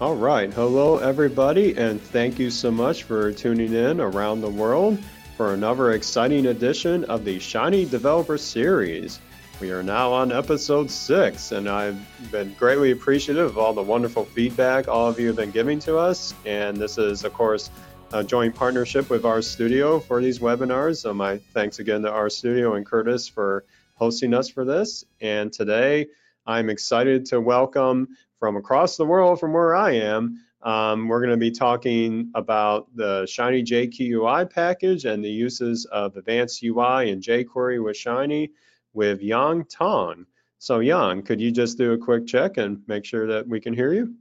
All right. Hello, everybody, and thank you so much for tuning in around the world for another exciting edition of the Shiny Developer Series. We are now on episode six, and I've been greatly appreciative of all the wonderful feedback all of you have been giving to us. And this is, of course, a joint partnership with RStudio for these webinars. So, my thanks again to RStudio and Curtis for hosting us for this. And today, I'm excited to welcome from across the world from where I am. Um, we're going to be talking about the Shiny JQUI package and the uses of advanced UI and jQuery with Shiny with Yang Tang. So Yang, could you just do a quick check and make sure that we can hear you?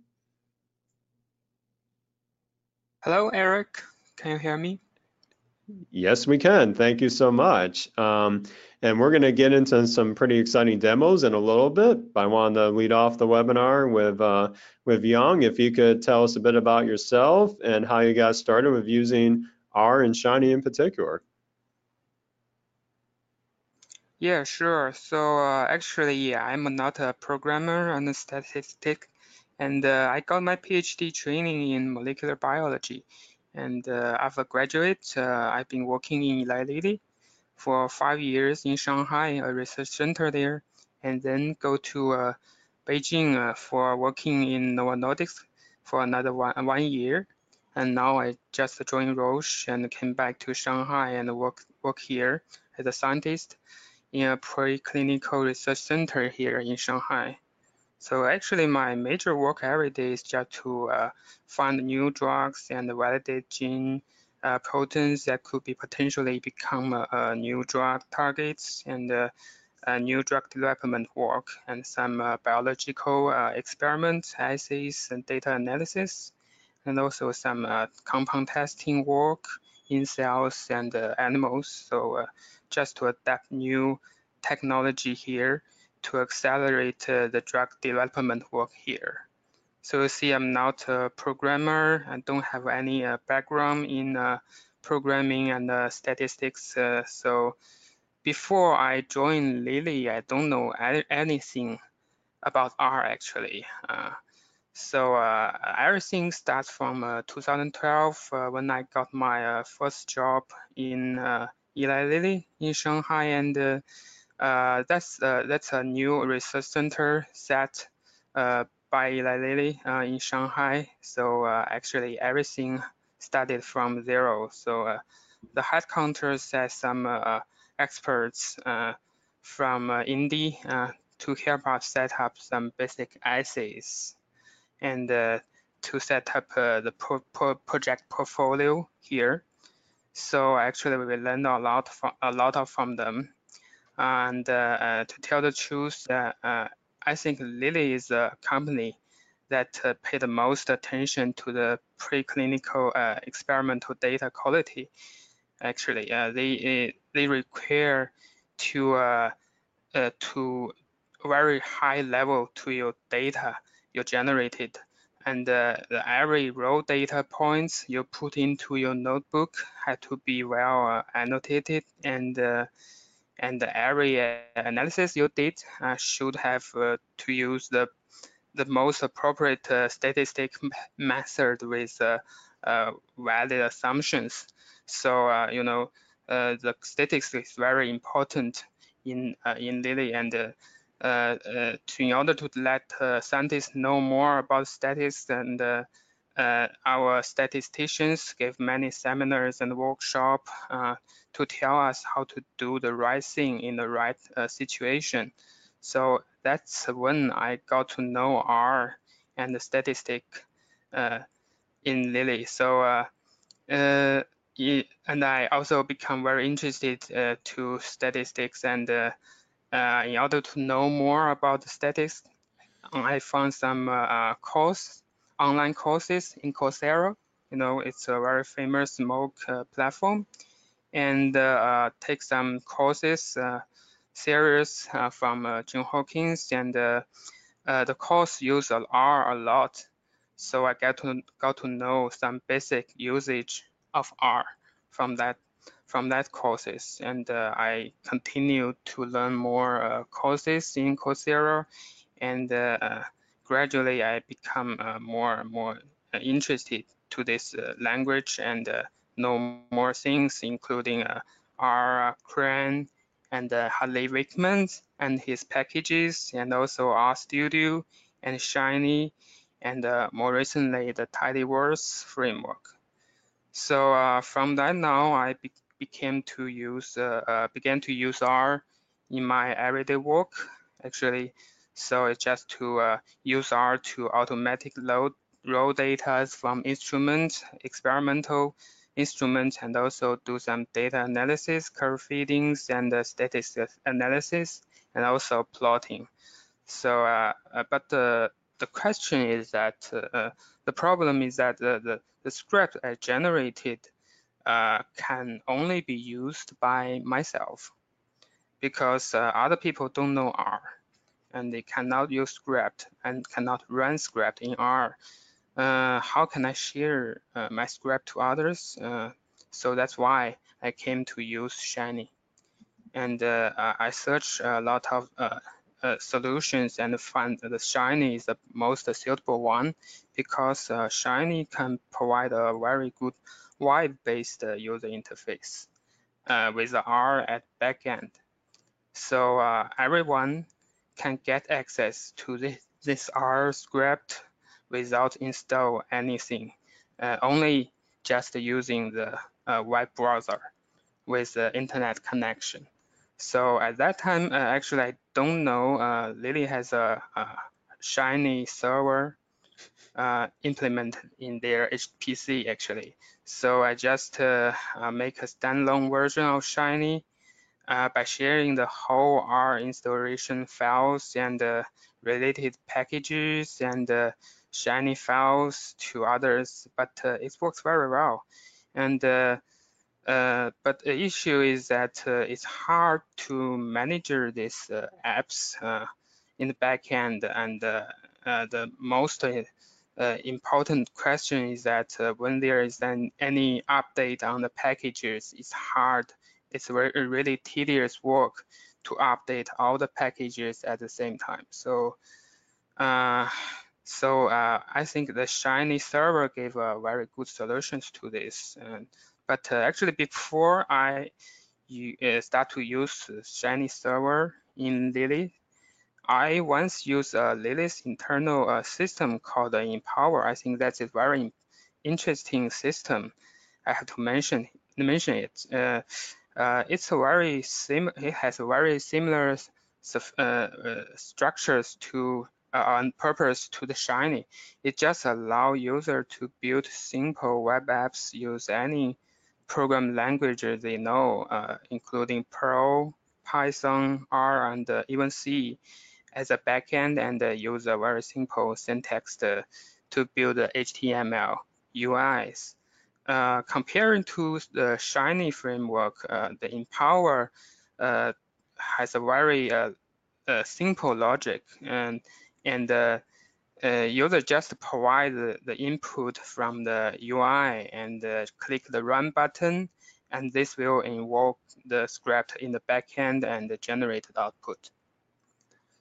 Hello, Eric. Can you hear me? Yes, we can. Thank you so much. Um, and we're going to get into some pretty exciting demos in a little bit. I wanted to lead off the webinar with uh, with Yang. If you could tell us a bit about yourself and how you got started with using R and Shiny in particular. Yeah, sure. So uh, actually, yeah, I'm not a programmer and a statistic, and uh, I got my PhD training in molecular biology. And uh, after graduate, uh, I've been working in Eli Lilly for five years in Shanghai, a research center there, and then go to uh, Beijing for working in Novo Nordisk for another one, one year. And now I just joined Roche and came back to Shanghai and work, work here as a scientist in a preclinical research center here in Shanghai. So actually my major work every day is just to uh, find new drugs and validate gene uh, proteins that could be potentially become a, a new drug targets and uh, new drug development work and some uh, biological uh, experiments, assays, and data analysis, and also some uh, compound testing work in cells and animals. So just to adapt new technology here to accelerate the drug development work here. So you see, I'm not a programmer. I don't have any uh, background in uh, programming and uh, statistics. Uh, so before I joined Lilly, I don't know anything about R actually. Uh, so uh, everything starts from 2012 when I got my first job in Eli Lilly in Shanghai, and Uh, that's uh, that's a new research center set uh, by Eli Lilly uh, in Shanghai. So uh, actually everything started from zero. So uh, the headquarters has some experts from Indy to help us set up some basic assays and to set up the pro pro project portfolio here. So actually, we learned a lot from a lot of from them. And uh, uh, to tell the truth, uh, I think Lilly is a company that uh, pay the most attention to the preclinical uh, experimental data quality. Actually, uh, they they require to to very high level to your data you generated, and every raw data points you put into your notebook had to be well annotated and and the area analysis you did uh, should have uh, to use the the most appropriate statistic method with valid assumptions. So you know the statistics is very important in in Lilly and uh, uh, to, in order to let uh, scientists know more about statistics and our statisticians gave many seminars and workshops to tell us how to do the right thing in the right uh, situation. So that's when I got to know R and the statistic uh, in Lilly. So uh, uh and I also become very interested uh, to statistics and uh, in order to know more about the statistics, I found some course, online courses in Coursera. You know, it's a very famous MOOC platform and uh, take some courses uh, series uh, from uh, John Hopkins and uh, the course use R a lot. So I got to got to know some basic usage of R from that from that courses and uh, I continue to learn more uh, courses in Coursera and uh, gradually I become more and more interested to this language and know more things, including R, CRAN, and Hadley Wickham and his packages, and also RStudio and Shiny, and uh, more recently the Tidyverse framework. So uh, from that now, I be became to use uh, uh, began to use R in my everyday work actually. So it's just to uh, use R to automatically load raw data from instruments, experimental instruments, and also do some data analysis, curve fittings, and uh, statistics analysis, and also plotting. So, uh, but the the question is that uh, the problem is that the, the, the script I generated uh, can only be used by myself because uh, other people don't know R and they cannot use script and cannot run script in R. Uh, how can I share uh, my script to others? Uh, so that's why I came to use Shiny. And I searched a lot of uh, solutions and found the Shiny is the most suitable one because uh, Shiny can provide a very good web-based uh, user interface uh, with the R at backend. So uh, everyone can get access to this, this R script without install anything, uh, only just using the web browser with the internet connection. So at that time, uh, actually, I don't know. Uh, Lilly has a, a Shiny server uh, implemented in their HPC actually. So I just uh, uh, make a standalone version of Shiny uh, by sharing the whole R installation files and related packages and Shiny files to others. But it works very well. And uh, but the issue is that uh, it's hard to manage these uh, apps uh, in the backend. And uh, the most important question is that when there is an, any update on the packages, it's hard. It's very, really tedious work to update all the packages at the same time. So, so I think the Shiny server gave a very good solutions to this. And, but uh, actually, before I uh, start to use Shiny server in Lilly, I once used uh, Lilly's internal uh, system called uh, Empower. I think that's a very interesting system. I have to mention mention it. Uh, uh, it's very sim. It has very similar structures to on purpose to the Shiny. It just allow user to build simple web apps, use any program language they know, uh, including Perl, Python, R, and uh, even C as a backend and uh, use a very simple syntax to, to build HTML UIs. Uh, comparing to the Shiny framework, uh, the Empower uh, has a very simple logic and and uh, user just provide the, the, input from the UI and uh, click the run button, and this will invoke the script in the backend and generate the output.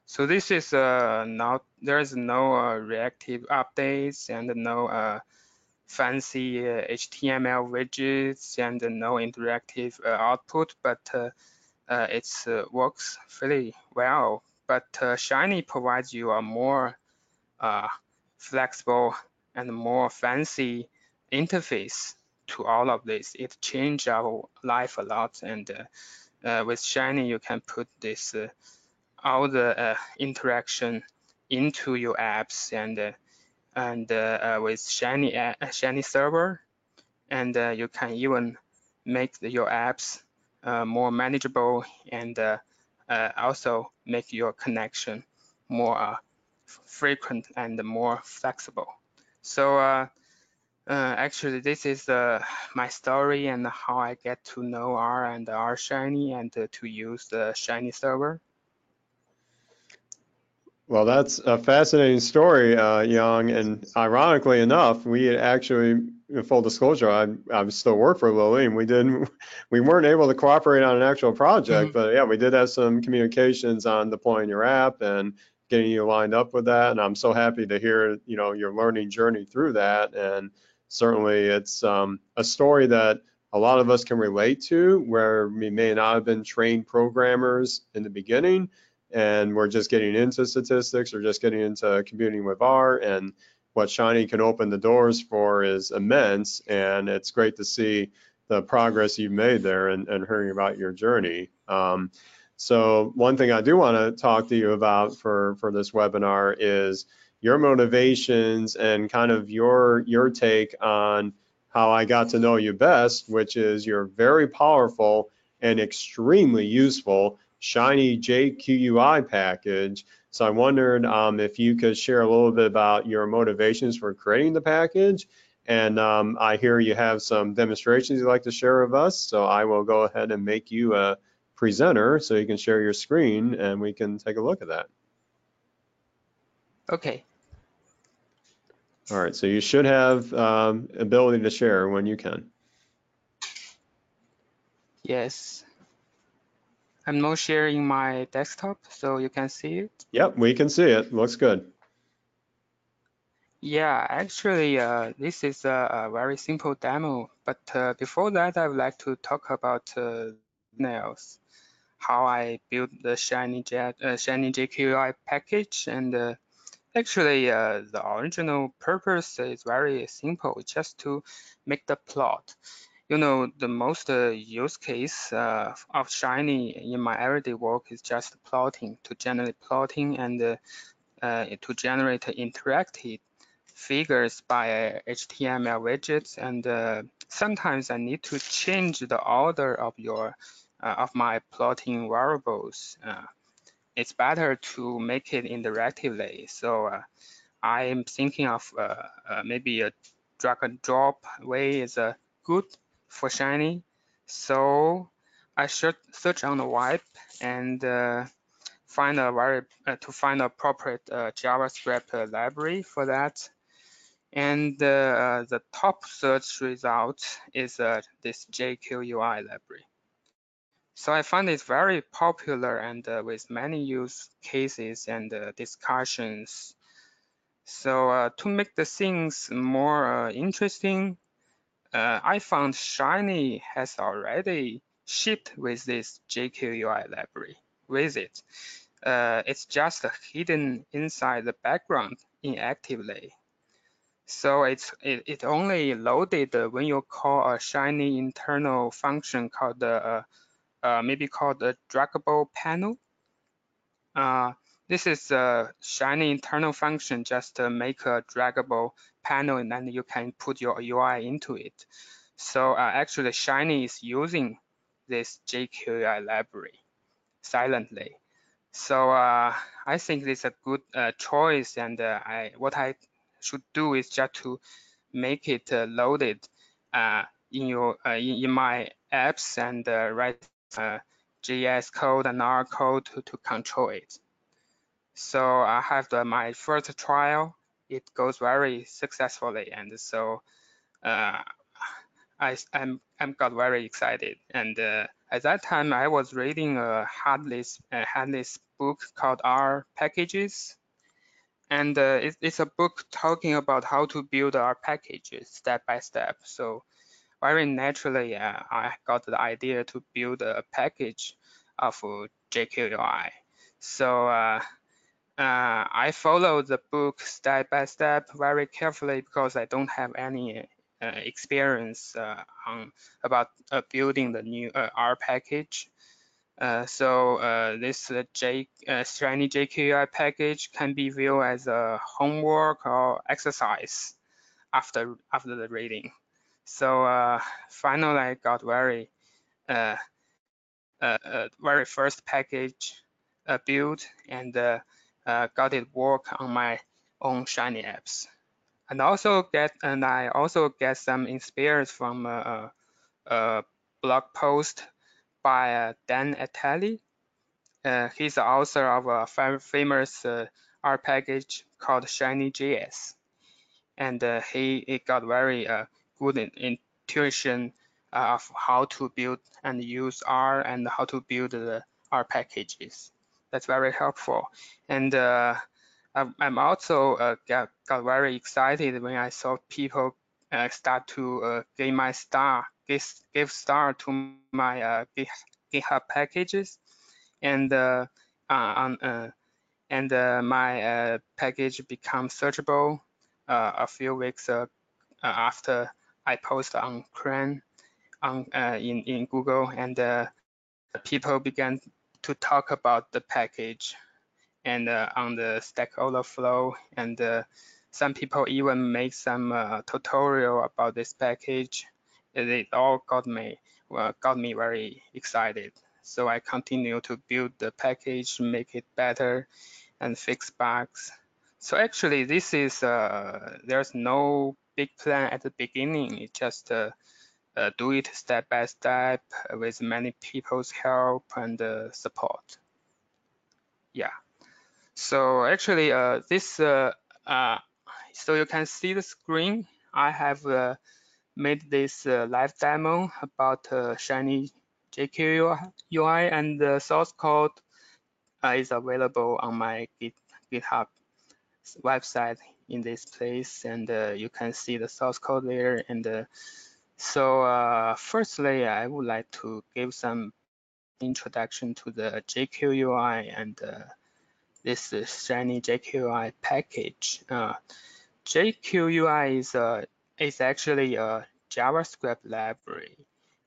So this is uh, not, there is no uh, reactive updates and no uh, fancy HTML uh, widgets and no interactive output, but it works fairly well. But Shiny provides you a more uh, flexible and more fancy interface to all of this. It changed our life a lot. And uh, uh, with Shiny, you can put this uh, all the uh, interaction into your apps and uh, and uh, uh, with Shiny uh, Shiny server, and you can even make your apps more manageable and also make your connection more frequent and more flexible. So uh, uh, actually, this is uh, my story and how I get to know R and R Shiny and to use the Shiny server. Well, that's a fascinating story, uh, Yang. And ironically enough, we had actually, in full disclosure, I, I still work for Lilly, and we didn't, we weren't able to cooperate on an actual project, mm -hmm. but yeah, we did have some communications on deploying your app and getting you lined up with that. And I'm so happy to hear, you know, your learning journey through that. And certainly it's um, a story that a lot of us can relate to where we may not have been trained programmers in the beginning and we're just getting into statistics or just getting into computing with R and what Shiny can open the doors for is immense and it's great to see the progress you've made there and, and hearing about your journey. Um, so one thing I do want to talk to you about for, for this webinar is your motivations and kind of your, your take on how I got to know you best, which is your very powerful and extremely useful Shiny JQUI package. So I wondered um, if you could share a little bit about your motivations for creating the package. And um, I hear you have some demonstrations you'd like to share with us. So I will go ahead and make you a presenter so you can share your screen and we can take a look at that. Okay. All right, so you should have um, ability to share when you can. Yes. I'm now sharing my desktop so you can see it. Yep, we can see it. Looks good. Yeah, actually, uh, this is a, a, very simple demo. But uh, before that, I would like to talk about uh, nails, how I built the Shiny, Jet, uh, Shiny JQUI package. And uh, actually, uh, the original purpose is very simple, just to make the plot you know, the most uh, use case uh, of Shiny in my everyday work is just plotting, to generate plotting and uh, uh to generate interactive figures by HTML widgets. And uh, sometimes I need to change the order of your uh, of my plotting variables. it's better to make it interactively. So I am thinking of maybe a drag and drop way is a good for Shiny. So I should search on the web and uh, find a very uh, to find appropriate uh, JavaScript uh, library for that. And uh, the top search result is uh, this JQUI library. So I find it very popular and with many use cases and discussions. So to make the things more interesting, uh, I found Shiny has already shipped with this JQUI library with it. Uh, it's just hidden inside the background inactively. So it's it, it only loaded when you call a Shiny internal function called the uh, uh, maybe called the draggable panel. This is a Shiny internal function just to make a draggable panel and then you can put your UI into it. So uh, actually Shiny is using this JQUI library silently. So uh, I think this is a good uh, choice and uh, I what I should do is just to make it uh, loaded uh, in your in, in, my apps and write JS code and R code to, to control it. So I have the, my first trial. It goes very successfully, and so uh, I I'm, I'm got very excited. And uh, at that time, I was reading a Hadley's a Hadley's book called R packages, and uh, it, it's a book talking about how to build R packages step by step. So very naturally, uh, I got the idea to build a package of JQUI. So uh, uh, I follow the book step by step very carefully because I don't have any uh, experience uh, on about uh, building the new uh, R package. Uh, so this J Shiny JQUI package can be viewed as a homework or exercise after after the reading. So finally, I got very very first package built and uh, got it work on my own Shiny apps. And also get and I also get some experience from a, a blog post by uh, Dean Attali. Uh, he's the author of a famous uh, R package called Shiny.js. And uh, he, he got very uh, good in, intuition of how to build and use R and how to build the R packages. That's very helpful. And uh, I'm also uh, got, got very excited when I saw people uh, start to uh, give my star, give, give star to my uh, GitHub packages, and uh, on and my package become searchable a few weeks after I post on CRAN on in in Google, and people began to talk about the package and uh, on the Stack Overflow. And uh, some people even make some uh, tutorial about this package. It all got me got me very excited. So I continue to build the package, make it better, and fix bugs. So actually, this is uh, there's no big plan at the beginning. It just uh, do it step by step with many people's help and uh, support. Yeah. So actually, uh, this uh, uh, so you can see the screen. I have uh, made this live demo about Shiny JQ UI, and the source code is available on my Git, GitHub website in this place, and you can see the source code there and so uh, firstly, I would like to give some introduction to the JQUI and uh, this Shiny JQUI package. Uh, JQUI is, uh, is actually a JavaScript library.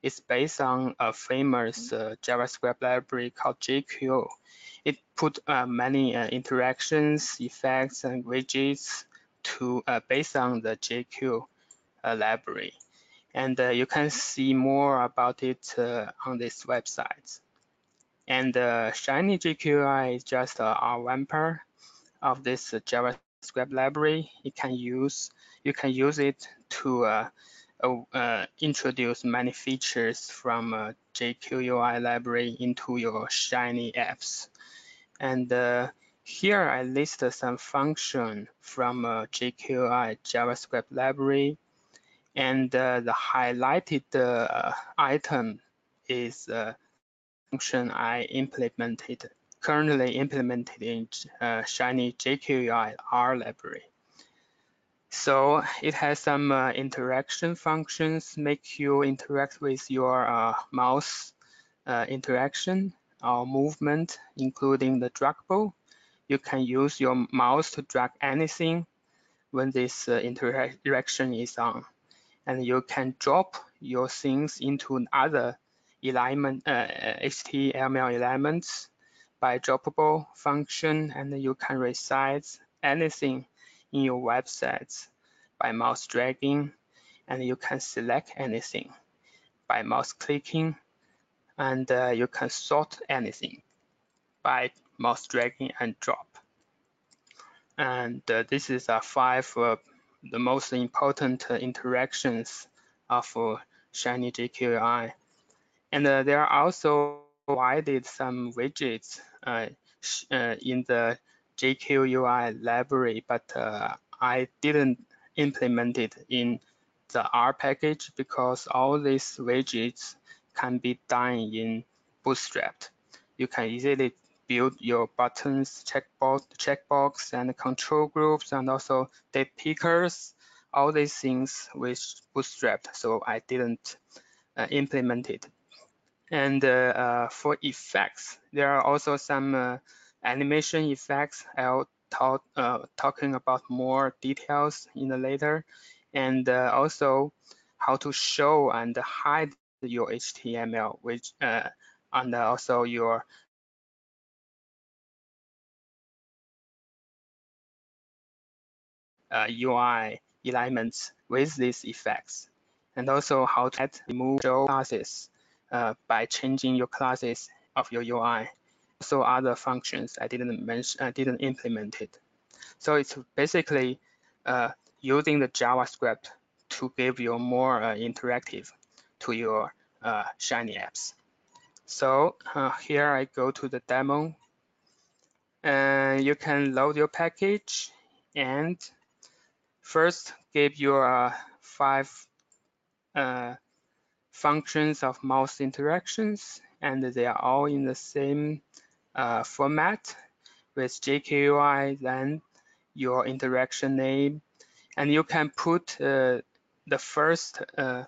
It's based on a famous uh, JavaScript library called JQ. It put uh, many interactions, effects, and widgets to based on the JQ library and uh, you can see more about it uh, on this website. And uh, Shiny JQI is just a wrapper of this JavaScript library. You can use you can use it to uh, uh, introduce many features from uh, JQUI library into your Shiny apps. And here I list some function from JQI JavaScript library and uh, the highlighted uh, item is a function I implemented, currently implemented in uh, Shiny JQUI R library. So it has some uh, interaction functions, make you interact with your uh, mouse uh, interaction or movement, including the draggable. You can use your mouse to drag anything when this interaction is on and you can drop your things into other element, uh, HTML elements by droppable function, and you can resize anything in your website by mouse dragging, and you can select anything by mouse clicking, and uh, you can sort anything by mouse dragging and drop. And uh, this is a five the most important interactions of Shiny JQUI. And uh, there are also provided some widgets uh, uh, in the JQUI library, but uh, I didn't implement it in the R package because all these widgets can be done in Bootstrap. You can easily build your buttons, checkbox, checkbox, and control groups, and also date pickers, all these things with Bootstrap. So I didn't uh, implement it. And uh, uh, for effects, there are also some uh, animation effects. I'll talk talking about more details in the later, and also how to show and hide your HTML, which and also your UI elements with these effects, and also how to remove classes uh, by changing your classes of your UI. So other functions I didn't mention, I didn't implement it. So it's basically uh, using the JavaScript to give you more uh, interactive to your uh, Shiny apps. So uh, here I go to the demo and you can load your package and First, give your uh, five uh, functions of mouse interactions, and they are all in the same uh, format with JQUI, then your interaction name, and you can put the first uh,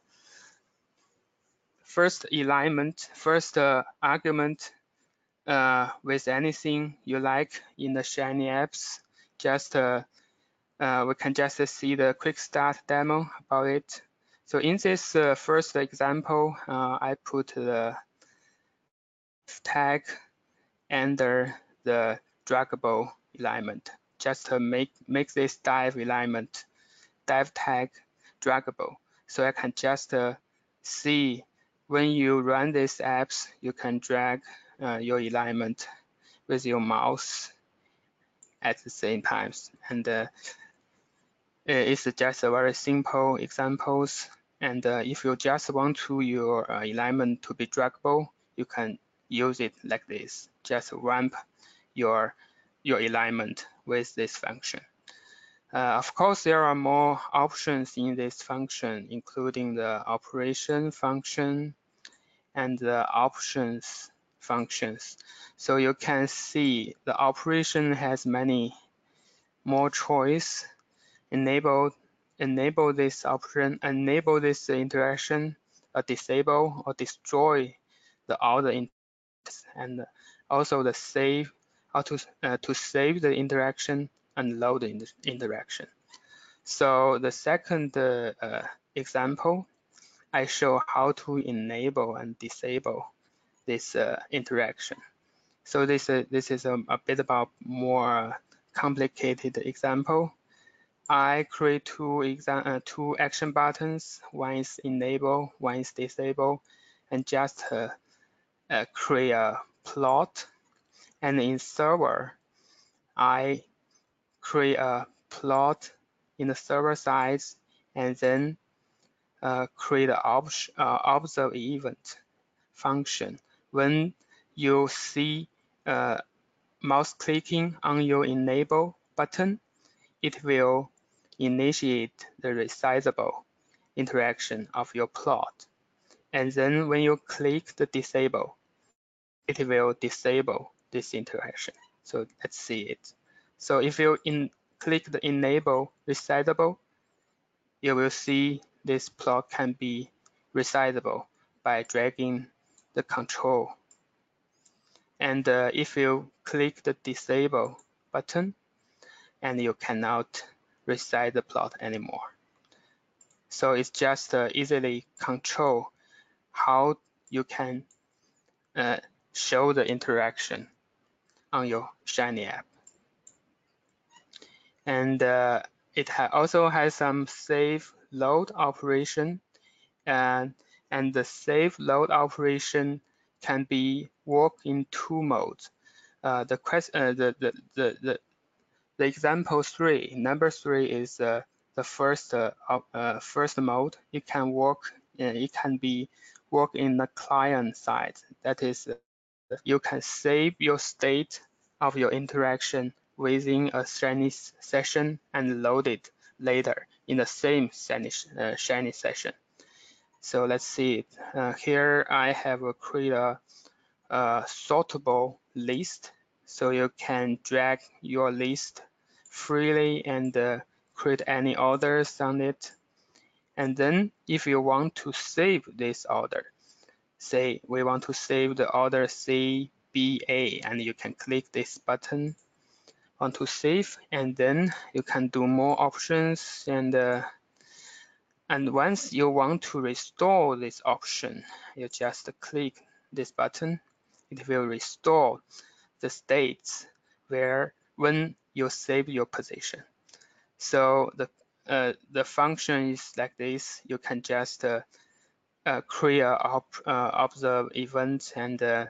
first alignment, first uh, argument uh, with anything you like in the Shiny apps. Just uh, we can just see the quick start demo about it. So in this uh, first example, uh, I put the tag under the draggable alignment just to make make this div alignment div tag draggable. So I can just uh, see when you run these apps, you can drag uh, your alignment with your mouse at the same time. And uh, it's just a very simple examples. And uh, if you just want to your uh, alignment to be draggable, you can use it like this. Just ramp your your alignment with this function. Uh, of course, there are more options in this function, including the operation function and the options functions. So you can see the operation has many more choice. Enable enable this option, enable this interaction, or disable or destroy the other and also the save how to uh, to save the interaction and load the interaction. So the second uh, uh, example, I show how to enable and disable this uh, interaction. So this uh, this is a, a, bit about more complicated example. I create two exam uh, two action buttons. One is enable, one is disable, and just create a plot and in server, I create a plot in the server side and then uh, create an uh, observe event function. When you see uh, mouse clicking on your enable button, it will initiate the resizable interaction of your plot. And then when you click the disable, it will disable this interaction. So let's see it. So if you in, click the enable resizable, you will see this plot can be resizable by dragging the control. And uh, if you click the disable button, and you cannot resize the plot anymore. So it's just uh, easily control how you can uh, show the interaction on your Shiny app. And uh, it ha also has some save load operation and and the save load operation can be work in two modes. Uh, the, quest, uh, the, the, the, the, the example three, number three is uh, the first uh, uh, first mode. It can work. it can be work in the client side. That is, you can save your state of your interaction within a Shiny session and load it later in the same Shiny, uh, Shiny session. So let's see it. Uh, here I have a create a, a, sortable list. So you can drag your list freely and uh, create any orders on it. And then if you want to save this order, say we want to save the order CBA and you can click this button on to save and then you can do more options and uh, and once you want to restore this option you just click this button it will restore the states where when you save your position so the uh, the function is like this you can just uh, uh, create a op, uh, observe event and uh,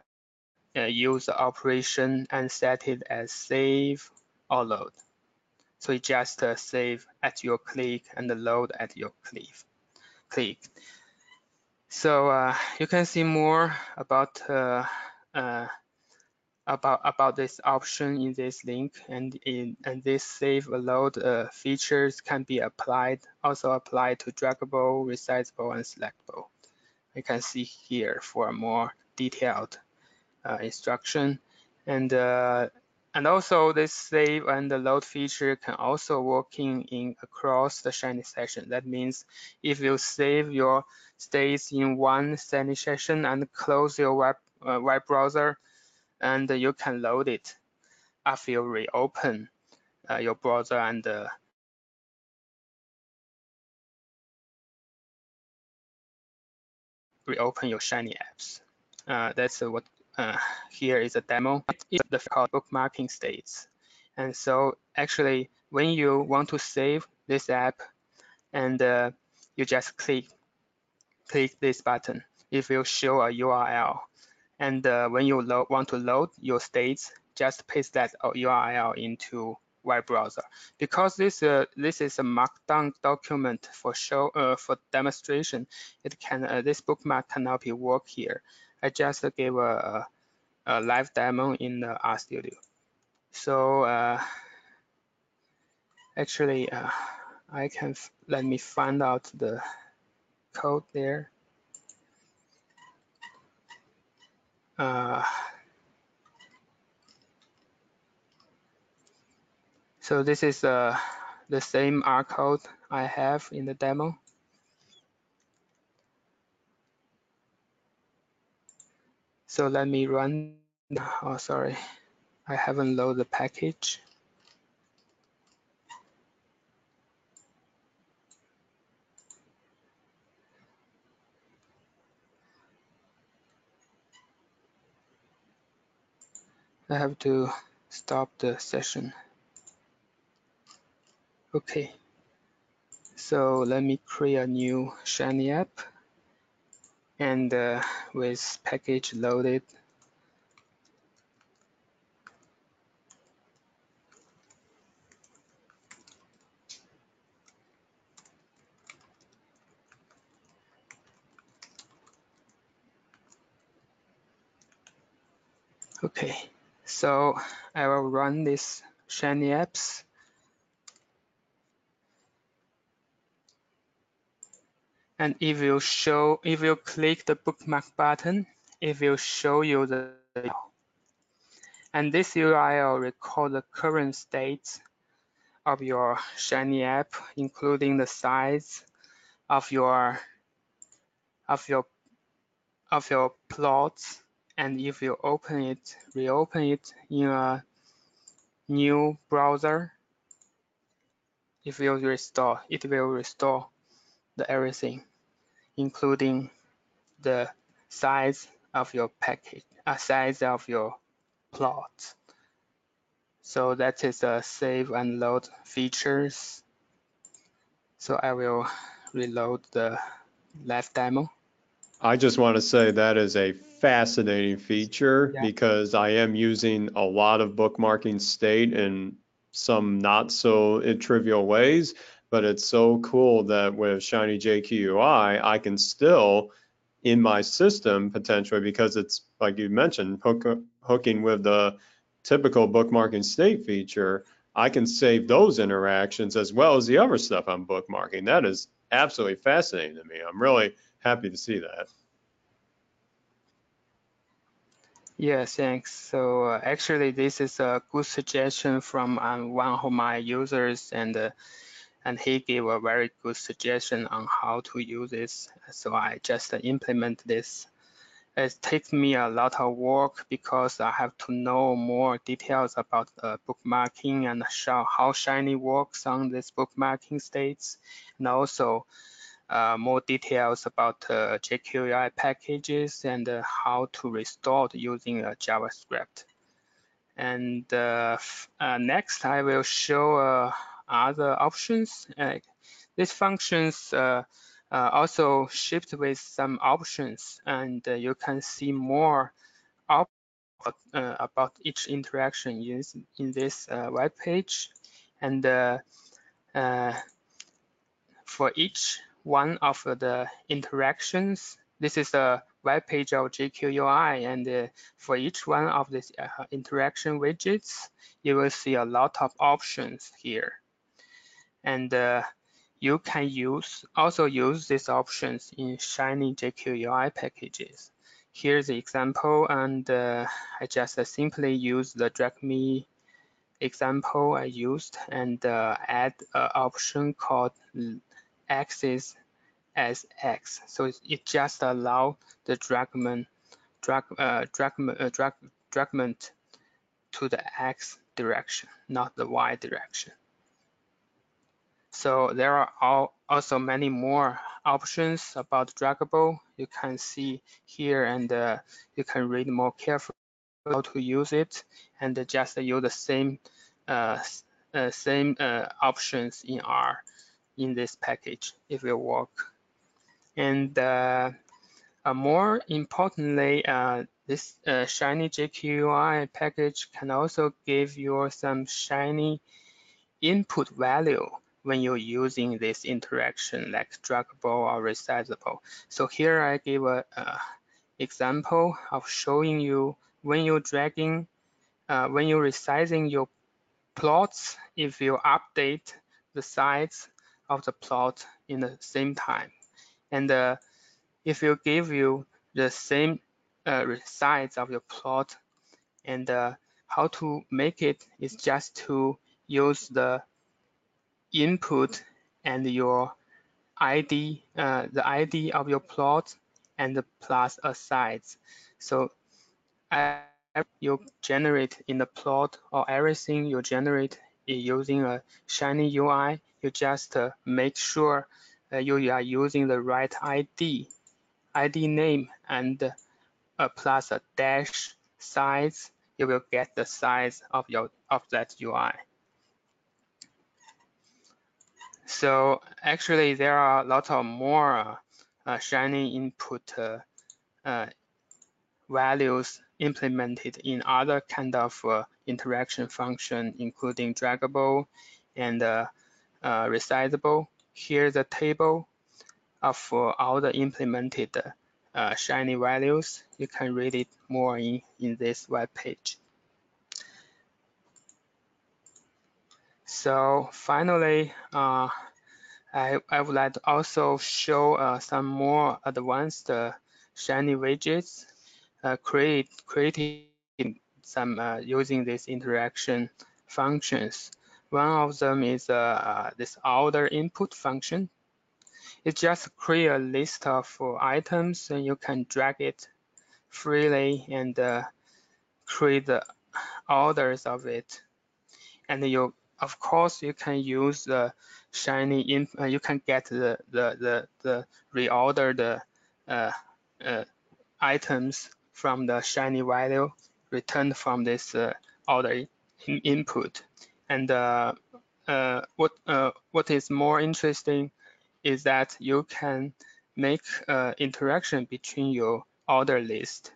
uh, use the operation and set it as save or load. So you just save at your click and load at your click. click. So you can see more about about about this option in this link and in and this save a load uh, features can be applied also applied to draggable resizable and selectable you can see here for a more detailed uh, instruction And uh, and also this save and the load feature can also working in across the Shiny session. That means if you save your states in one Shiny session and close your web uh, web browser, and you can load it after you reopen uh, your browser and uh, reopen your Shiny apps. Uh, that's what uh, here is a demo. It's the bookmarking states. And so actually, when you want to save this app, and uh, you just click click this button, it will show a URL. And uh, when you want to load your states, just paste that URL into web browser. Because this uh, this is a markdown document for show uh, for demonstration, it can uh, this bookmark cannot be work here. I just gave a, a live demo in the RStudio. So uh, actually, uh, I can let me find out the code there. Uh, so this is uh, the same R code I have in the demo. So let me run, oh, sorry, I haven't loaded the package. I have to stop the session. Okay, so let me create a new Shiny app and uh, with package loaded. Okay, so I will run this Shiny apps. And if you show, if you click the bookmark button, it will show you the and this URL record the current state of your Shiny app, including the size of your of your of your plots. And if you open it, reopen it in a new browser, it will restore. It will restore the everything including the size of your package, a uh, size of your plot. So that is a save and load features. So I will reload the live demo. I just want to say that is a fascinating feature yeah. because I am using a lot of bookmarking state in some not so trivial ways but it's so cool that with Shiny JQUI, I can still in my system potentially because it's like you mentioned hook, hooking with the typical bookmarking state feature i can save those interactions as well as the other stuff i'm bookmarking that is absolutely fascinating to me i'm really happy to see that yeah thanks so uh, actually this is a good suggestion from um, one of my users and uh, and he gave a very good suggestion on how to use this. So I just implement this. It takes me a lot of work because I have to know more details about uh, bookmarking and how Shiny works on this bookmarking states, and also uh, more details about uh, JQUI packages and uh, how to restore using uh, JavaScript. And uh, uh, next, I will show other options. These functions also shipped with some options, and you can see more about each interaction in, in this web page. And for each one of the interactions, this is a web page of JQUI, and uh, for each one of these uh, interaction widgets, you will see a lot of options here and uh, you can use also use these options in Shiny JQUI packages. here's the example, and uh, I just uh, simply use the drag me example I used and uh, add an option called axis as x. So it, just allow the dragment drag uh, drag uh, drag dragment to the x direction, not the y direction. So there are also many more options about Draggable. You can see here and uh, you can read more carefully how to use it and just use the same uh, uh, same uh, options in R in this package if you work. And uh, uh, more importantly, this Shiny JQUI package can also give you some Shiny input value when you're using this interaction like draggable or resizable. So here I give a, a example of showing you when you're dragging, uh, when you're resizing your plots, if you update the size of the plot in the same time. And uh, if you give you the same uh, size of your plot and uh, how to make it is just to use the input and your ID, uh, the ID of your plot and plus a size. So you generate in the plot or everything you generate using a Shiny UI, you just uh, make sure you are using the right ID, ID name and uh, plus a dash size, you will get the size of your of that UI. So actually, there are a lot of more uh, Shiny input uh, uh, values implemented in other kind of uh, interaction function, including draggable and uh, uh, resizable. Here's a table of all the implemented Shiny values. You can read it more in, in this web page. So finally, uh, I, I would like to also show uh, some more advanced uh, Shiny widgets uh, create creating some uh, using these interaction functions. One of them is uh, this order input function. It just create a list of items and you can drag it freely and create the orders of it. And you of course, you can use the Shiny, in, uh, you can get the, the, the, the reordered uh, uh, items from the Shiny value returned from this uh, order in input. And uh, uh, what, what is more interesting is that you can make interaction between your order list.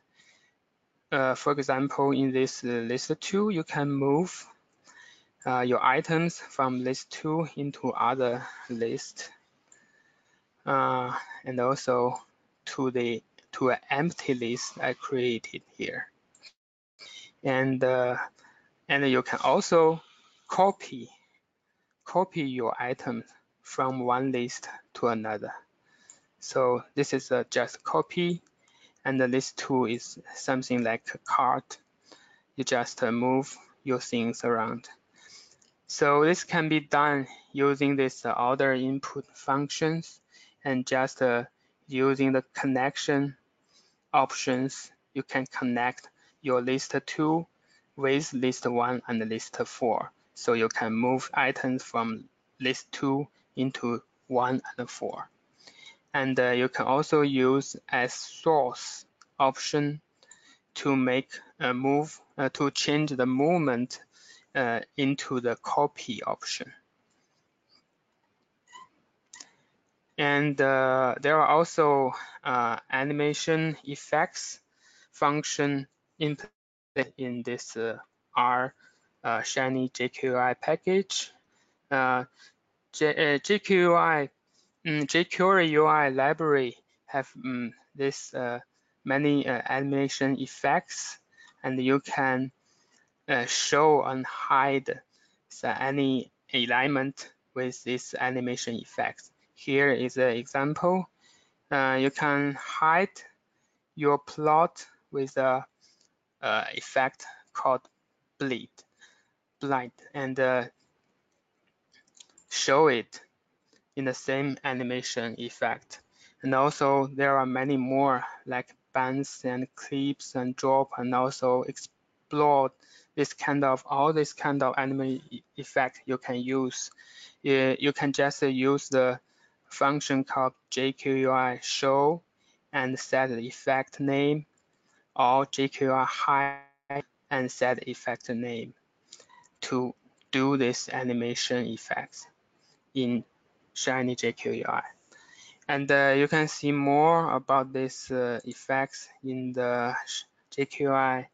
for example, in this list two, you can move uh, your items from list 2 into other list uh, and also to the to an empty list I created here and uh, and you can also copy copy your items from one list to another so this is a just copy and the list 2 is something like a cart you just uh, move your things around so this can be done using this uh, order input functions and just uh, using the connection options. You can connect your list 2 with list 1 and list 4. So you can move items from list 2 into 1 and 4. And uh, you can also use as source option to make a move, uh, to change the movement uh, into the copy option. And uh, there are also uh, animation effects function implemented in this uh, R uh, Shiny JQUI package. Uh, J JQUI, um, jQuery UI library have um, this many animation effects, and you can uh, show and hide any alignment with this animation effects. Here is an example. Uh, you can hide your plot with a effect called bleed, blind, and uh, show it in the same animation effect. And also there are many more like bands and clips and drop and also explore this kind of all this kind of anime effect you can use. You can just use the function called jqui show and set the effect name or jqui hide and set effect name to do this animation effects in Shiny jQUI. And uh, you can see more about these uh, effects in the JQI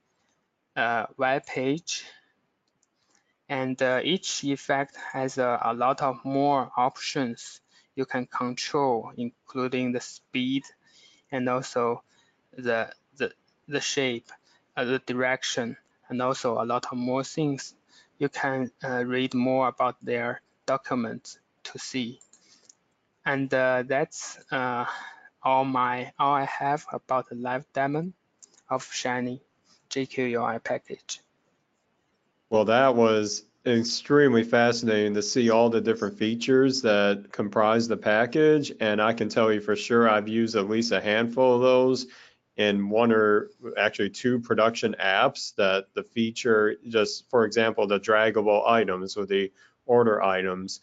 uh, web page. And uh, each effect has a, a lot of more options you can control, including the speed and also the the the shape, uh, the direction, and also a lot of more things. You can uh, read more about their documents to see. And uh, that's uh, all my all I have about the live demo of Shiny jQUI package. Well, that was extremely fascinating to see all the different features that comprise the package. And I can tell you for sure, I've used at least a handful of those in one or actually two production apps that the feature just, for example, the draggable items or the order items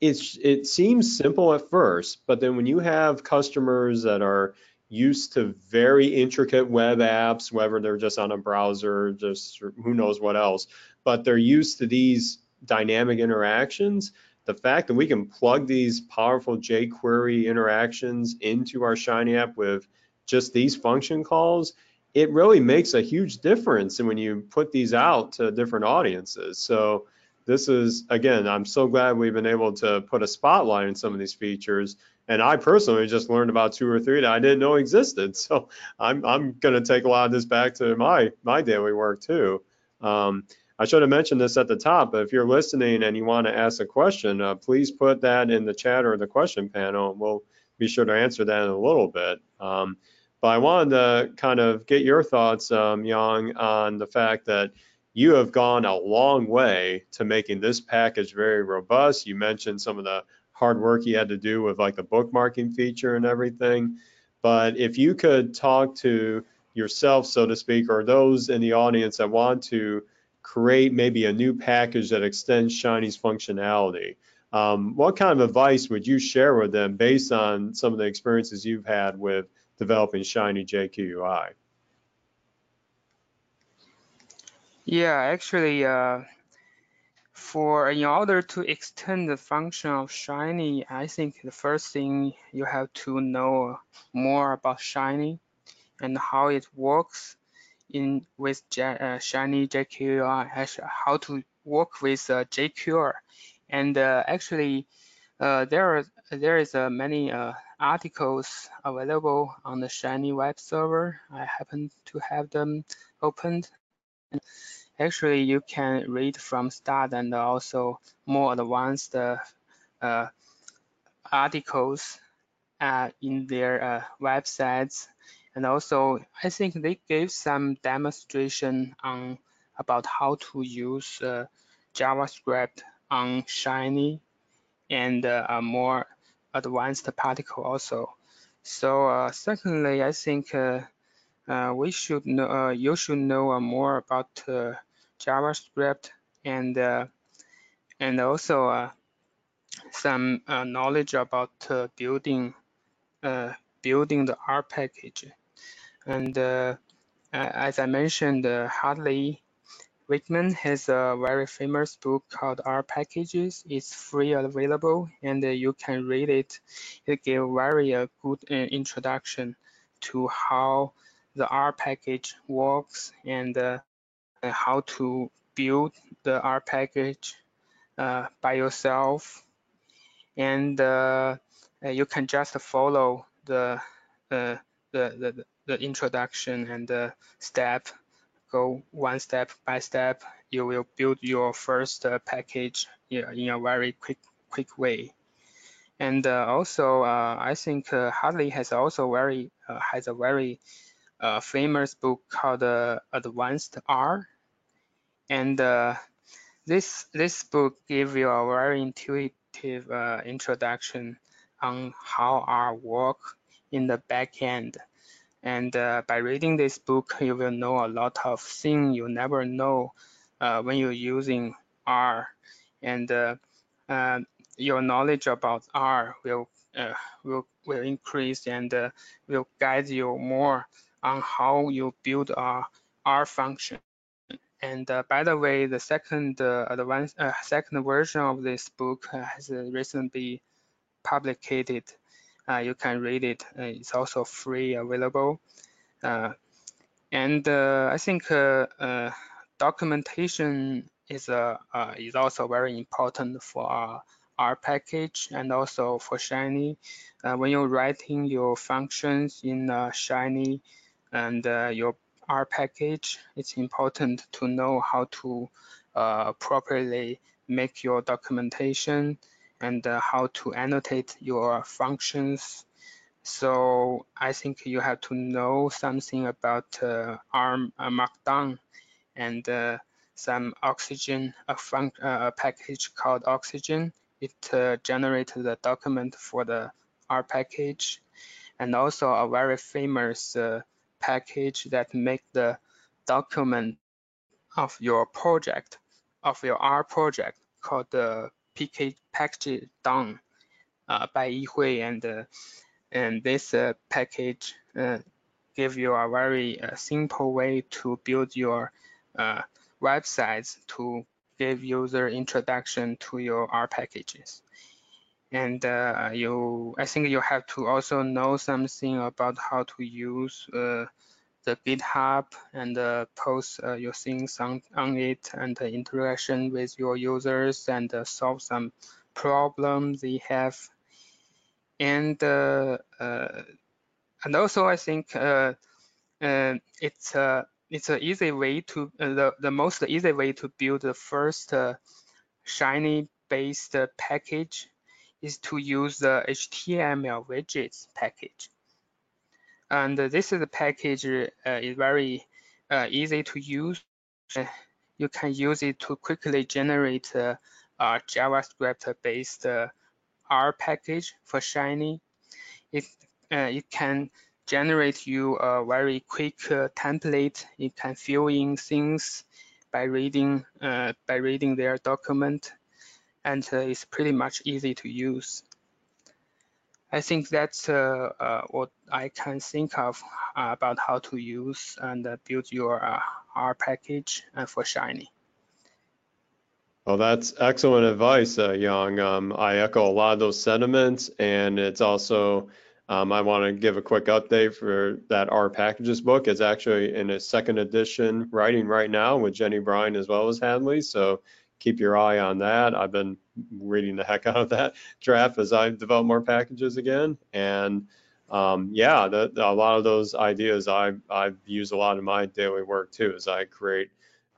it's it seems simple at first, but then when you have customers that are used to very intricate web apps, whether they're just on a browser, just who knows what else, but they're used to these dynamic interactions. The fact that we can plug these powerful jQuery interactions into our Shiny app with just these function calls, it really makes a huge difference And when you put these out to different audiences. So this is again i'm so glad we've been able to put a spotlight on some of these features. And i personally just learned about two or three that i didn't know existed. So i'm, I'm to take a lot of this back to my my daily work too. Um, i should have mentioned this at the top but if you're listening and you want to ask a question uh, please put that in the chat or the question panel we'll be sure to answer that in a little bit. Um, but i wanted to kind of get your thoughts um, yang on the fact that you have gone a long way to making this package very robust. You mentioned some of the hard work you had to do with like the bookmarking feature and everything. But if you could talk to yourself, so to speak, or those in the audience that want to create maybe a new package that extends Shiny's functionality, um, what kind of advice would you share with them based on some of the experiences you've had with developing Shiny jQUI? Yeah, actually, uh, for in order to extend the function of Shiny, I think the first thing you have to know more about Shiny and how it works in with J, uh, Shiny jQuI, how to work with uh. And uh, actually, uh, there are there is uh, many uh, articles available on the Shiny web server. I happen to have them opened actually you can read from start and also more advanced uh, articles uh, in their uh, websites. And also, I think they gave some demonstration on about how to use uh, JavaScript on Shiny and uh, a more advanced particle also. So uh, secondly, I think uh, uh, we should know, uh, you should know uh, more about uh, JavaScript and and also some knowledge about building building the R package. And as I mentioned, Hadley Wickham has a very famous book called R Packages. It's free available and uh, you can read it. It gives very uh, good uh, introduction to how the R package works and how to build the R package uh, by yourself. And uh, uh, you can just follow the, the, the, the introduction and the step, go one step by step. You will build your first uh, package in a very quick, quick way. And uh, also, uh, I think Hadley has also very has a very famous book called uh, Advanced R, and uh, this this book gives you a very intuitive uh, introduction on how R work in the back end. And uh, by reading this book, you will know a lot of things you never know uh, when you're using R. And uh, uh, your knowledge about R will uh, will will increase and uh, will guide you more on how you build a R function. And uh, by the way, the second advanced second version of this book has recently published. You can read it. it's also free available. and I think documentation is uh, is also very important for R package and also for Shiny. Uh, when you're writing your functions in uh, Shiny and uh, your R package, it's important to know how to uh, properly make your documentation and uh, how to annotate your functions. So I think you have to know something about uh, R Markdown and some roxygen, a, fun a package called roxygen it uh, generated the document for the R package and also a very famous uh, package that make the document of your project, of your R project called the PK package down uh, by Yihui and uh, and this uh, package give you a very simple way to build your websites to give user introduction to your R packages. And uh, you, I think you have to also know something about how to use uh, the GitHub and uh, post uh, your things on, on it and the interaction with your users and uh, solve some problems they have. And uh, and also I think it's it's an easy way to uh, the the most easy way to build the first uh, Shiny based package is to use the HTML widgets package. And this is a package uh, is very uh, easy to use. you can use it to quickly generate uh, a JavaScript based uh, R package for Shiny. It it can generate you a very quick uh, template. You can fill in things by reading uh, by reading their document, and uh, it's pretty much easy to use. I think that's uh, uh, what I can think of uh, about how to use and build your R package for Shiny. Well, that's excellent advice, Yang. Um, I echo a lot of those sentiments, and it's also um, I want to give a quick update for that R Packages book. It's actually in a second edition writing right now with Jenny Bryan as well as Hadley. So keep your eye on that. I've been reading the heck out of that draft as I develop more packages again. And um, yeah, the, the, a lot of those ideas I, I've used a lot in my daily work too, as I create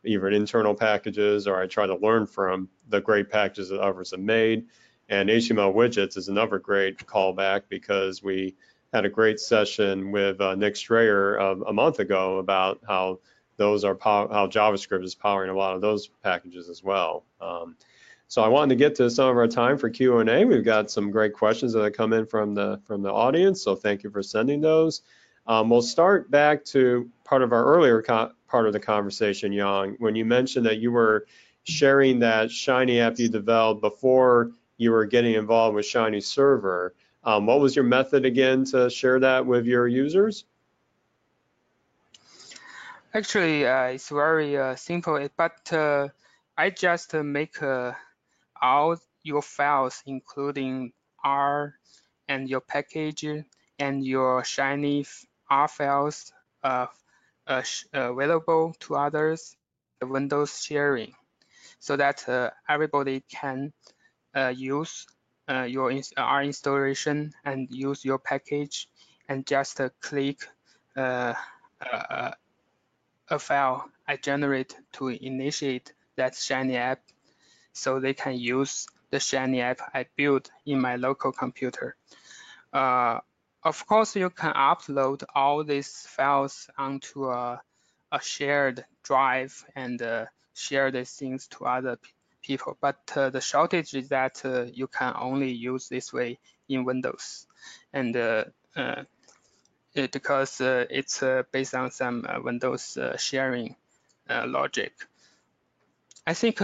either internal packages or I try to learn from the great packages that others have made. And HTML widgets is another great callback because we had a great session with uh, Nick Strayer uh, a month ago about how those are how JavaScript is powering a lot of those packages as well. Um, so I wanted to get to some of our time for Q&A. We've got some great questions that have come in from the from the audience, so thank you for sending those. Um, we'll start back to part of our earlier part of the conversation, Yang, when you mentioned that you were sharing that Shiny app you developed before you were getting involved with Shiny Server. Um, what was your method again to share that with your users? Actually, uh, it's very uh, simple, but uh, I just make uh, all your files, including R and your package and your Shiny R files uh, uh, available to others, the Windows sharing, so that everybody can use your R installation and use your package and just click a file I generate to initiate that Shiny app so they can use the Shiny app I built in my local computer. Uh, of course, you can upload all these files onto a, a shared drive and uh, share these things to other people. But uh, the shortage is that uh, you can only use this way in Windows, and uh, uh, it, because uh, it's based on some Windows sharing logic. I think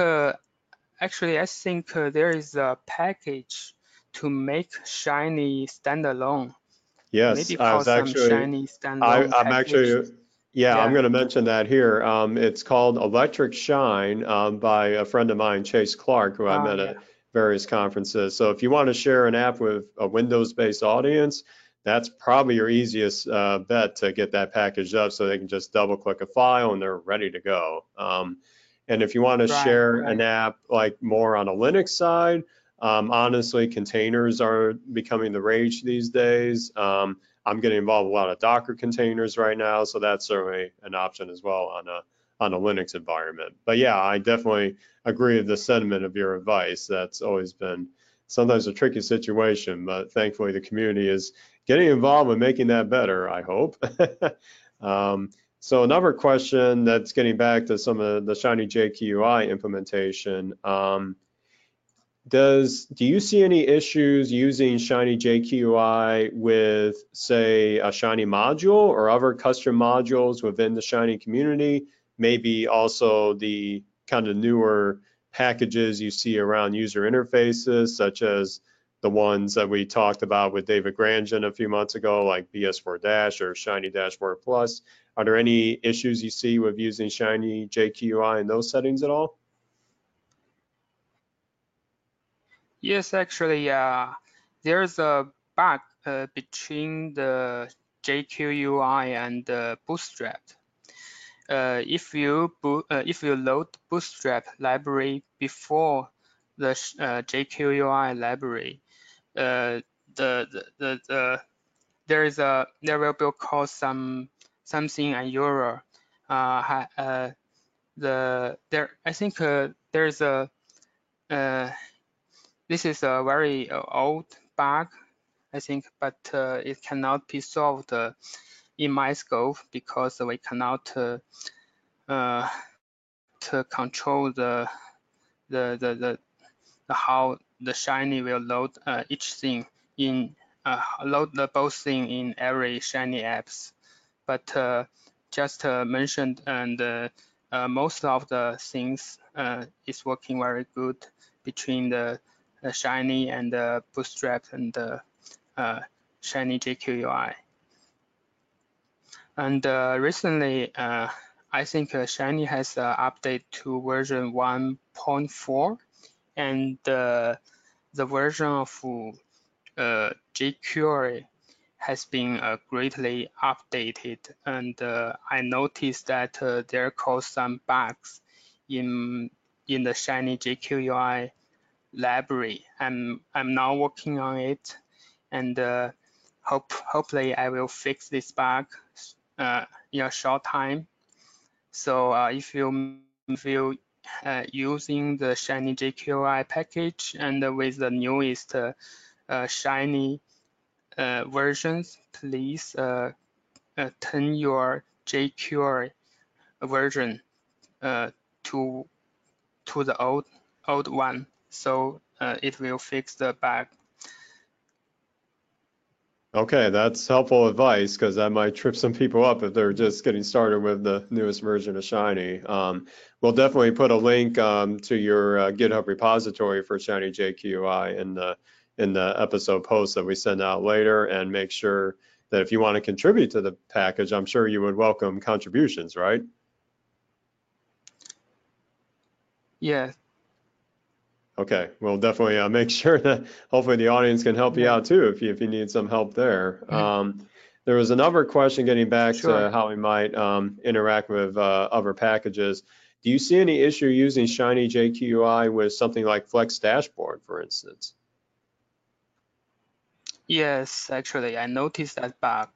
actually I think there is a package to make Shiny standalone. Yes, Maybe I was some actually, Shiny I, standalone I'm actually, package. yeah, I'm going to mention that here. Um, it's called Electric Shine um, by a friend of mine, Chase Clark, who I Ah, met yeah. at various conferences. So if you want to share an app with a Windows-based audience, that's probably your easiest uh, bet to get that packaged up so they can just double click a file and they're ready to go. Um, and if you want to share right. an app like more on a Linux side, um, honestly, containers are becoming the rage these days. Um, I'm getting involved with a lot of Docker containers right now, so that's certainly an option as well on a on a Linux environment. But yeah, I definitely agree with the sentiment of your advice. That's always been sometimes a tricky situation, but thankfully the community is getting involved with making that better. I hope. um, so another question that's getting back to some of the Shiny JQUI implementation. Um, does do you see any issues using Shiny JQUI with, say, a Shiny module or other custom modules within the Shiny community? Maybe also the kind of newer packages you see around user interfaces, such as the ones that we talked about with David Granjon a few months ago, like BS4 Dash or Shiny Dashboard Plus. Are there any issues you see with using Shiny JQUI in those settings at all? Yes, actually, uh, there's a bug uh, between the JQUI and the Bootstrap. Uh, if you uh, if you load Bootstrap library before the uh, JQUI library, the, the, the, the there is a there will be called some something an error. Uh, uh, the there I think uh, there's a uh, this is a very old bug, I think, but uh, it cannot be solved uh, in my scope because we cannot to control the the the the, the how the shiny will load uh, each thing in uh, load the both thing in every shiny apps. But uh, just uh, mentioned and uh, uh, most of the things is working very good between the, the shiny and the bootstrap and the shiny JQUI. And recently, I think Shiny has uh, update to version 1.4, and the version of uh, jQuery has been uh, greatly updated. And uh, I noticed that uh, there caused some bugs in in the Shiny JQuery library. I'm I'm now working on it, and uh, hope hopefully I will fix this bug uh, in a short time. So if you you uh, using the Shiny JQUI package and with the newest uh, uh, Shiny uh, versions, please turn your JQuery version to to the old old one, so it will fix the bug. Okay, that's helpful advice because that might trip some people up if they're just getting started with the newest version of Shiny. Um, we'll definitely put a link um, to your uh, GitHub repository for Shiny JQUI in the in the episode post that we send out later, and make sure that if you want to contribute to the package, I'm sure you would welcome contributions, right? Yeah, Okay, we'll definitely uh, make sure that hopefully the audience can help you out too if you, if you need some help there. Mhm. Um, there was another question getting back to how we might um, interact with uh, other packages. Do you see any issue using Shiny JQUI with something like Flex Dashboard, for instance? Yes, actually, I noticed that bug,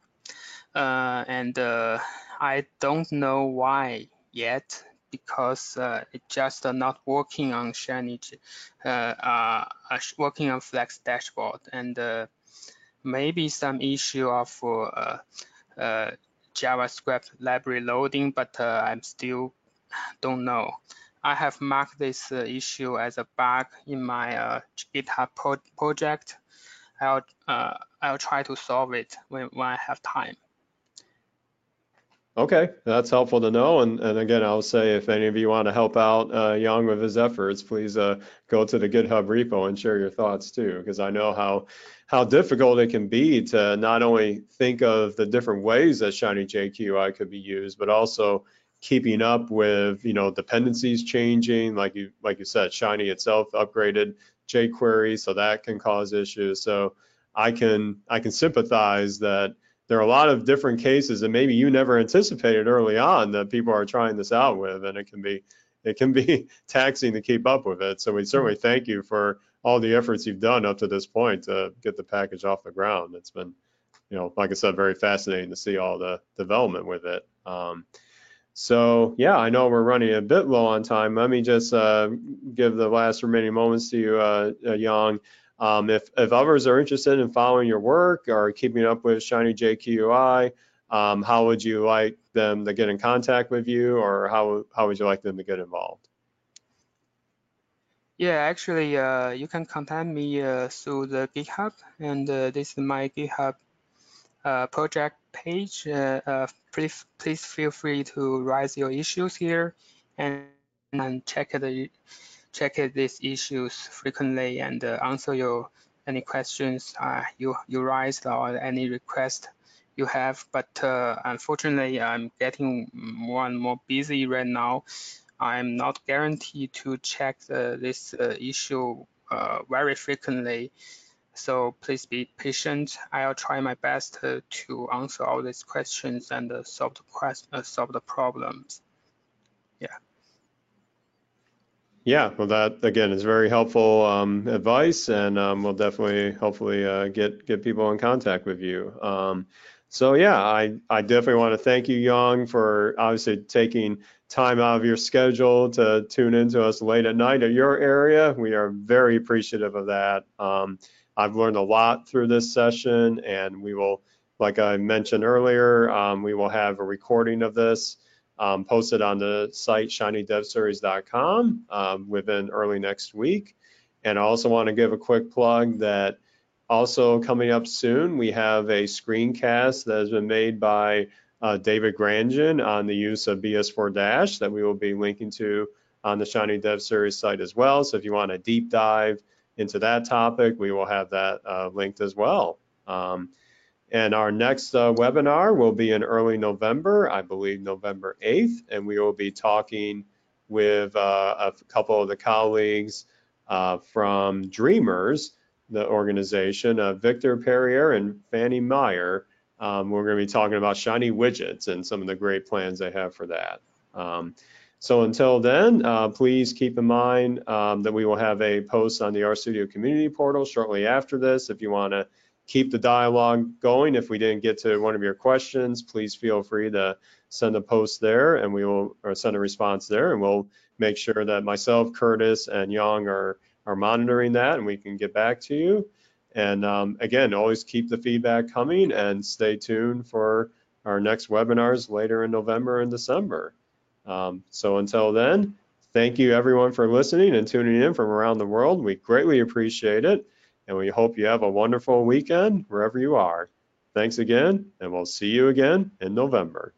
uh, and uh, I don't know why yet because uh, it's just not working on Shiny, uh, uh, uh, working on Flex dashboard, and uh, maybe some issue of JavaScript library loading, but I'm still don't know. I have marked this issue as a bug in my GitHub pro project. I'll I'll try to solve it when, when I have time. Okay, that's helpful to know. And, and again, I'll say if any of you want to help out uh, Yang with his efforts, please uh, go to the GitHub repo and share your thoughts too, because I know how how difficult it can be to not only think of the different ways that Shiny JQUI could be used, but also keeping up with you know dependencies changing, like you like you said, Shiny itself upgraded jQuery, so that can cause issues. So I can I can sympathize that there are a lot of different cases that maybe you never anticipated early on that people are trying this out with, and it can be it can be taxing to keep up with it. So we certainly mm-hmm. thank you for all the efforts you've done up to this point to get the package off the ground. It's been, you know, like I said, very fascinating to see all the development with it. Um, so yeah, I know we're running a bit low on time. Let me just uh, give the last remaining moments to you, uh, uh Yang. Um, if, if others are interested in following your work or keeping up with Shiny JQUI, um, how would you like them to get in contact with you or how, how would you like them to get involved? Yeah, actually, uh, you can contact me uh, through the GitHub, and uh, this is my GitHub uh, project page. Uh, uh, please, please feel free to raise your issues here and, and check the check these issues frequently and uh, answer your any questions uh, you you raised or any request you have. But uh, unfortunately, I'm getting more and more busy right now. I'm not guaranteed to check this uh, issue uh, very frequently. So please be patient. I'll try my best to, to answer all these questions and uh, solve the quest, solve the problems. Yeah. Yeah, well, that again is very helpful um, advice, and um, we'll definitely, hopefully, uh, get get people in contact with you. Um, so yeah, I I definitely want to thank you, Yang, for obviously taking time out of your schedule to tune into us late at night at your area. We are very appreciative of that. Um, I've learned a lot through this session, and we will, like I mentioned earlier, um, we will have a recording of this um, posted on the site shinydevseries.com um, within early next week. And I also want to give a quick plug that also coming up soon, we have a screencast that has been made by uh, David Granjon on the use of BS4 Dash that we will be linking to on the Shiny Dev Series site as well. So if you want a deep dive into that topic, we will have that uh, linked as well. Um, and our next uh, webinar will be in early November, I believe November 8th, and we will be talking with uh, a couple of the colleagues uh, from dreamRs, the organization, uh, Victor Perrier and Fanny Meyer. Um, we're going to be talking about shiny widgets and some of the great plans they have for that. Um, so until then, uh, please keep in mind um, that we will have a post on the RStudio community portal shortly after this. If you want to keep the dialogue going. If we didn't get to one of your questions, please feel free to send a post there and we will or send a response there and we'll make sure that myself, Curtis, and Yang are, are monitoring that and we can get back to you. And um, again, always keep the feedback coming and stay tuned for our next webinars later in November and December. Um, so until then, thank you everyone for listening and tuning in from around the world. We greatly appreciate it and we hope you have a wonderful weekend wherever you are. Thanks again, and we'll see you again in November.